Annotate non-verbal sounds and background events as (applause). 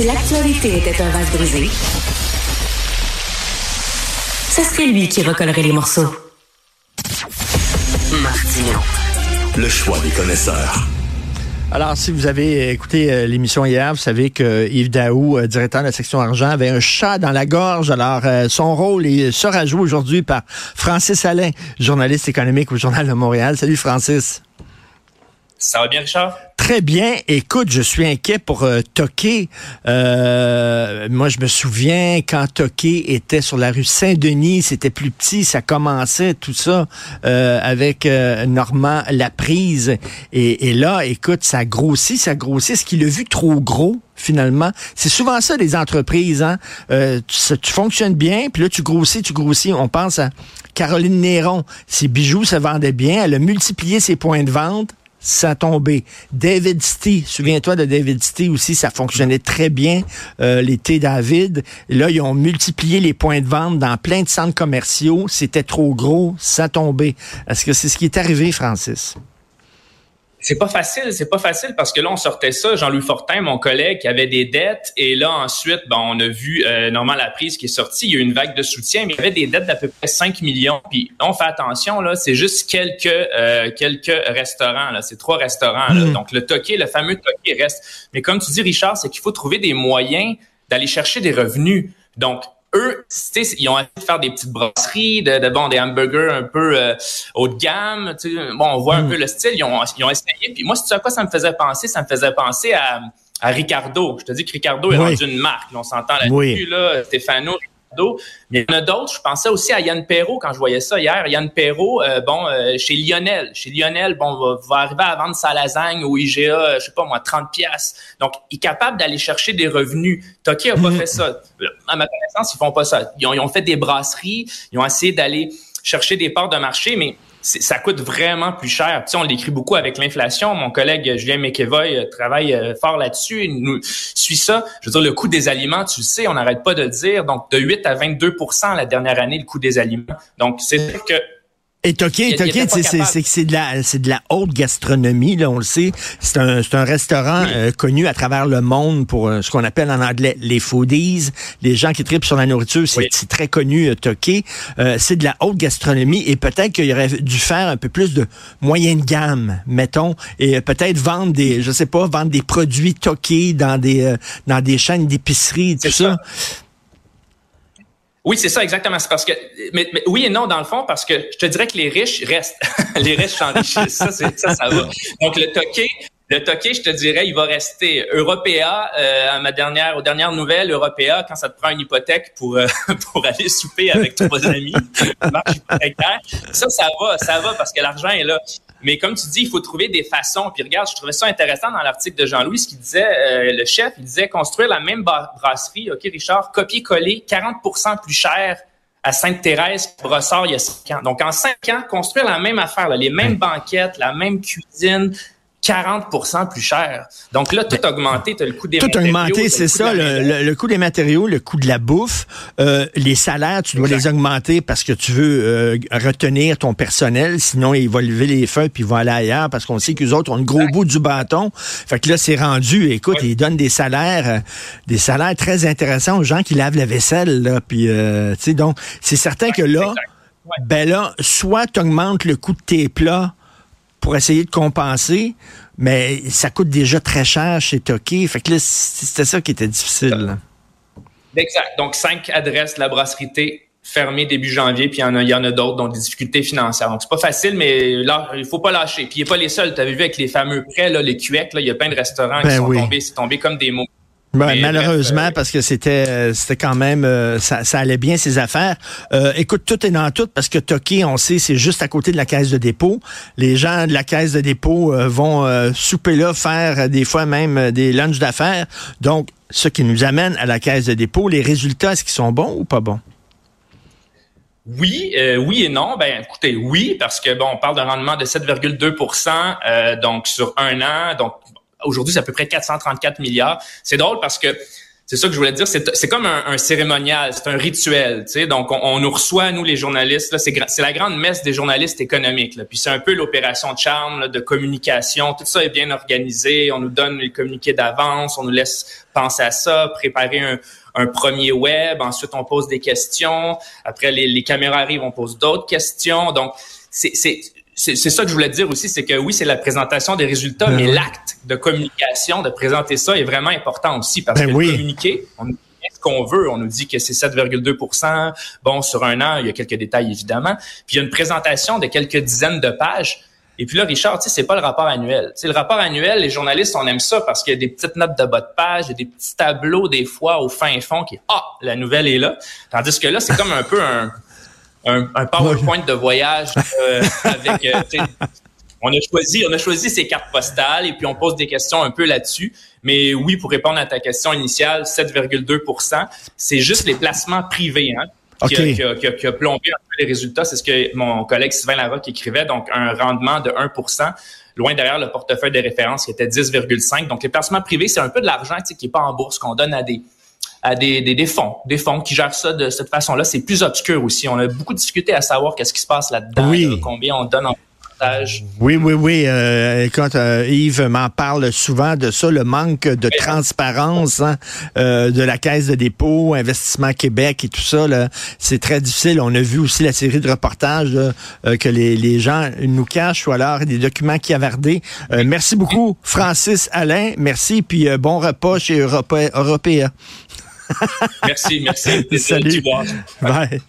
Si l'actualité était un vase brisé, ce serait lui qui recollerait les morceaux. Martino. Le choix des connaisseurs. Alors, si vous avez écouté euh, l'émission hier, vous savez que Yves Daou, euh, directeur de la section argent, avait un chat dans la gorge. Alors, euh, son rôle est, sera joué aujourd'hui par Francis Alain, journaliste économique au Journal de Montréal. Salut, Francis. Ça va bien, Richard? Très bien. Écoute, je suis inquiet pour euh, Toqué. Euh, moi, je me souviens quand Toqué était sur la rue Saint-Denis, c'était plus petit, ça commençait tout ça euh, avec euh, Normand Laprise. Et, et là, écoute, ça grossit, ça grossit. Est-ce qu'il a vu trop gros? finalement. C'est souvent ça, les entreprises. Hein? Euh, tu, tu, fonctionnes bien, puis là, tu grossis, tu grossis. On pense à Caroline Néron. Ses bijoux se vendaient bien. Elle a multiplié ses points de vente ça a tombé. David City, souviens-toi de David City aussi, ça fonctionnait très bien, euh, David. Là, ils ont multiplié les points de vente dans plein de centres commerciaux. C'était trop gros, ça tombé. Est-ce que c'est ce qui est arrivé, Francis? C'est pas facile, c'est pas facile parce que là on sortait ça, Jean-Louis Fortin, mon collègue, qui avait des dettes et là ensuite, ben, on a vu euh, Normand Laprise qui est sorti, il y a eu une vague de soutien, mais il y avait des dettes d'à peu près 5 millions. Puis on fait attention là, c'est juste quelques euh, quelques restaurants là, c'est trois restaurants là. Donc le toqué, le fameux toqué reste. Mais comme tu dis Richard, c'est qu'il faut trouver des moyens d'aller chercher des revenus. Donc eux, ils ont essayé de faire des petites brasseries, de, de bon, des hamburgers un peu euh, haut de gamme. Bon, on voit un Mm. peu le style. Ils ont, ils ont essayé. Puis moi, c'est à quoi ça me faisait penser? Ça me faisait penser à, à Ricardo. Je te dis que Ricardo est Oui. rendu une marque. Là, on s'entend là-dessus, Oui. là, Stéphano, Ricardo. Mais il y en a d'autres. Je pensais aussi à Yann Perrault quand je voyais ça hier. Yann Perrault, euh, bon, euh, chez Lionel. Chez Lionel, bon, va, va arriver à vendre sa lasagne au IGA, je sais pas moi, 30 pièces. Donc, il est capable d'aller chercher des revenus. Toki a pas fait ça. À ma connaissance, ils font pas ça. Ils ont, ils ont fait des brasseries. Ils ont essayé d'aller chercher des parts de marché, mais ça coûte vraiment plus cher. Tu sais, on l'écrit beaucoup avec l'inflation. Mon collègue euh, Julien McEvoy euh, travaille euh, fort là-dessus. Il nous suit ça. Je veux dire, le coût des aliments, tu le sais, on n'arrête pas de le dire. Donc, de 8 à 22% la dernière année, le coût des aliments. Donc, c'est sûr que Et Toqué, Toqué, c'est de la c'est de la haute gastronomie là, on le sait. C'est un c'est un restaurant euh, connu à travers le monde pour euh, ce qu'on appelle en anglais les foodies, les gens qui tripent sur la nourriture, c'est Oui. très connu euh, Toqué. Euh, c'est de la haute gastronomie et peut-être qu'il aurait dû faire un peu plus de moyenne gamme, mettons, et euh, peut-être vendre des je sais pas, vendre des produits Toqué dans des euh, dans des chaînes d'épicerie tout ça. Oui, c'est ça, exactement. C'est parce que, mais, mais oui et non, dans le fond, parce que je te dirais que les riches restent. (laughs) les riches s'enrichissent. Ça, ça, ça va. Donc, le toqué, le toqué, je te dirais, il va rester Européa, euh, à ma dernière, aux dernières nouvelles, Européa, quand ça te prend une hypothèque pour, euh, (laughs) pour aller souper avec trois (laughs) amis, marche hypothécaire. Ça, ça va, ça va parce que l'argent est là. Mais comme tu dis, il faut trouver des façons. Puis regarde, je trouvais ça intéressant dans l'article de Jean-Louis, ce qu'il disait, euh, le chef, il disait construire la même brasserie, OK, Richard, copier-coller, 40% plus cher à Sainte-Thérèse, Brossard, il y a cinq ans. Donc, en cinq ans, construire la même affaire, là, les mêmes banquettes, la même cuisine, 40% plus cher. Donc là, tout a augmenté. Tu as le coût des Tout a matériaux, augmenté, c'est ça, le, le- le coût des matériaux, le coût de la bouffe, euh, les salaires, tu dois Exact. les augmenter parce que tu veux euh, retenir ton personnel, sinon il va lever les feux puis il va aller ailleurs parce qu'on sait qu'eux autres ont le gros bout du bâton. Fait que là, c'est rendu, écoute, Oui. ils donnent des salaires, euh, des salaires très intéressants aux gens qui lavent la vaisselle, là, puis euh, tu sais, donc, c'est certain que là, exact. Ben là, soit tu augmentes le coût de tes plats pour essayer de compenser, mais ça coûte déjà très cher chez Toki. Fait que là, c'était ça qui était difficile. Exact. Donc, cinq adresses de la brasserie T fermées début janvier, puis il y en a, il y en a d'autres, dont des difficultés financières. Donc, c'est pas facile, mais là, il faut pas lâcher. Puis, il n'est pas les seuls. Tu avais vu avec les fameux prêts, là, les QEC, là, il y a plein de restaurants Ben qui sont oui. tombés, c'est tombé comme des mots. Ouais, Mais malheureusement, bref, euh, parce que c'était euh, c'était quand même euh, ça, ça allait bien ces affaires. Euh, écoute, tout est dans tout parce que Toki, on sait, c'est juste à côté de la caisse de dépôt. Les gens de la caisse de dépôt euh, vont euh, souper là, faire des fois même des lunchs d'affaires. Donc, ce qui nous amène à la caisse de dépôt, les résultats, est-ce qu'ils sont bons ou pas bons? Oui, euh, oui et non. Ben, écoutez, oui, parce que bon, on parle d'un rendement de 7,2% euh, donc sur un an. Donc aujourd'hui, c'est à peu près 434 milliards. C'est drôle parce que c'est ça que je voulais dire. C'est comme un, cérémonial, c'est un rituel. Tu sais? Donc, on, nous reçoit, nous, les journalistes. C'est la grande messe des journalistes économiques. Là. Puis c'est un peu l'opération de charme, de communication. Tout ça est bien organisé. On nous donne les communiqués d'avance. On nous laisse penser à ça, préparer un, un premier web. Ensuite, on pose des questions. Après, les, les caméras arrivent, on pose d'autres questions. Donc, c'est c'est ça que je voulais dire aussi, c'est que oui, c'est la présentation des résultats, ben mais l'acte de communication, de présenter ça est vraiment important aussi parce ben que communiquer, on nous dit ce qu'on veut, on nous dit que c'est 7,2% Bon, sur un an, il y a quelques détails évidemment. Puis il y a une présentation de quelques dizaines de pages. Et puis là, Richard, tu sais, c'est pas le rapport annuel. Tu le rapport annuel, les journalistes, on aime ça parce qu'il y a des petites notes de bas de page, il y a des petits tableaux des fois au fin fond qui ah, la nouvelle est là. Tandis que là, c'est comme un peu un un, un PowerPoint de voyage euh, (laughs) avec. Euh, on a choisi, on a choisi ces cartes postales et puis on pose des questions un peu là-dessus. Mais oui, pour répondre à ta question initiale, 7,2% c'est juste les placements privés hein, qui, a, qui, qui, a, plombé un peu les résultats. C'est ce que mon collègue Sylvain Larocque écrivait. Donc, un rendement de 1% loin derrière le portefeuille de référence qui était 10,5. Donc, les placements privés, c'est un peu de l'argent qui n'est pas en bourse, qu'on donne à des à des, des, des, fonds, des fonds qui gèrent ça de cette façon-là. C'est plus obscur aussi. On a beaucoup discuté à savoir qu'est-ce qui se passe là-dedans, combien on donne en partage. Oui, oui, oui. Euh, quand euh, Yves m'en parle souvent de ça, le manque de transparence hein, euh, de la Caisse de dépôt, Investissement Québec et tout ça, c'est très difficile. On a vu aussi la série de reportages euh, que les, les, gens nous cachent ou alors des documents qui avardés. merci beaucoup, Francis Alain. Merci, puis bon repas chez Européa. Merci, merci. (laughs) Salut. Bye.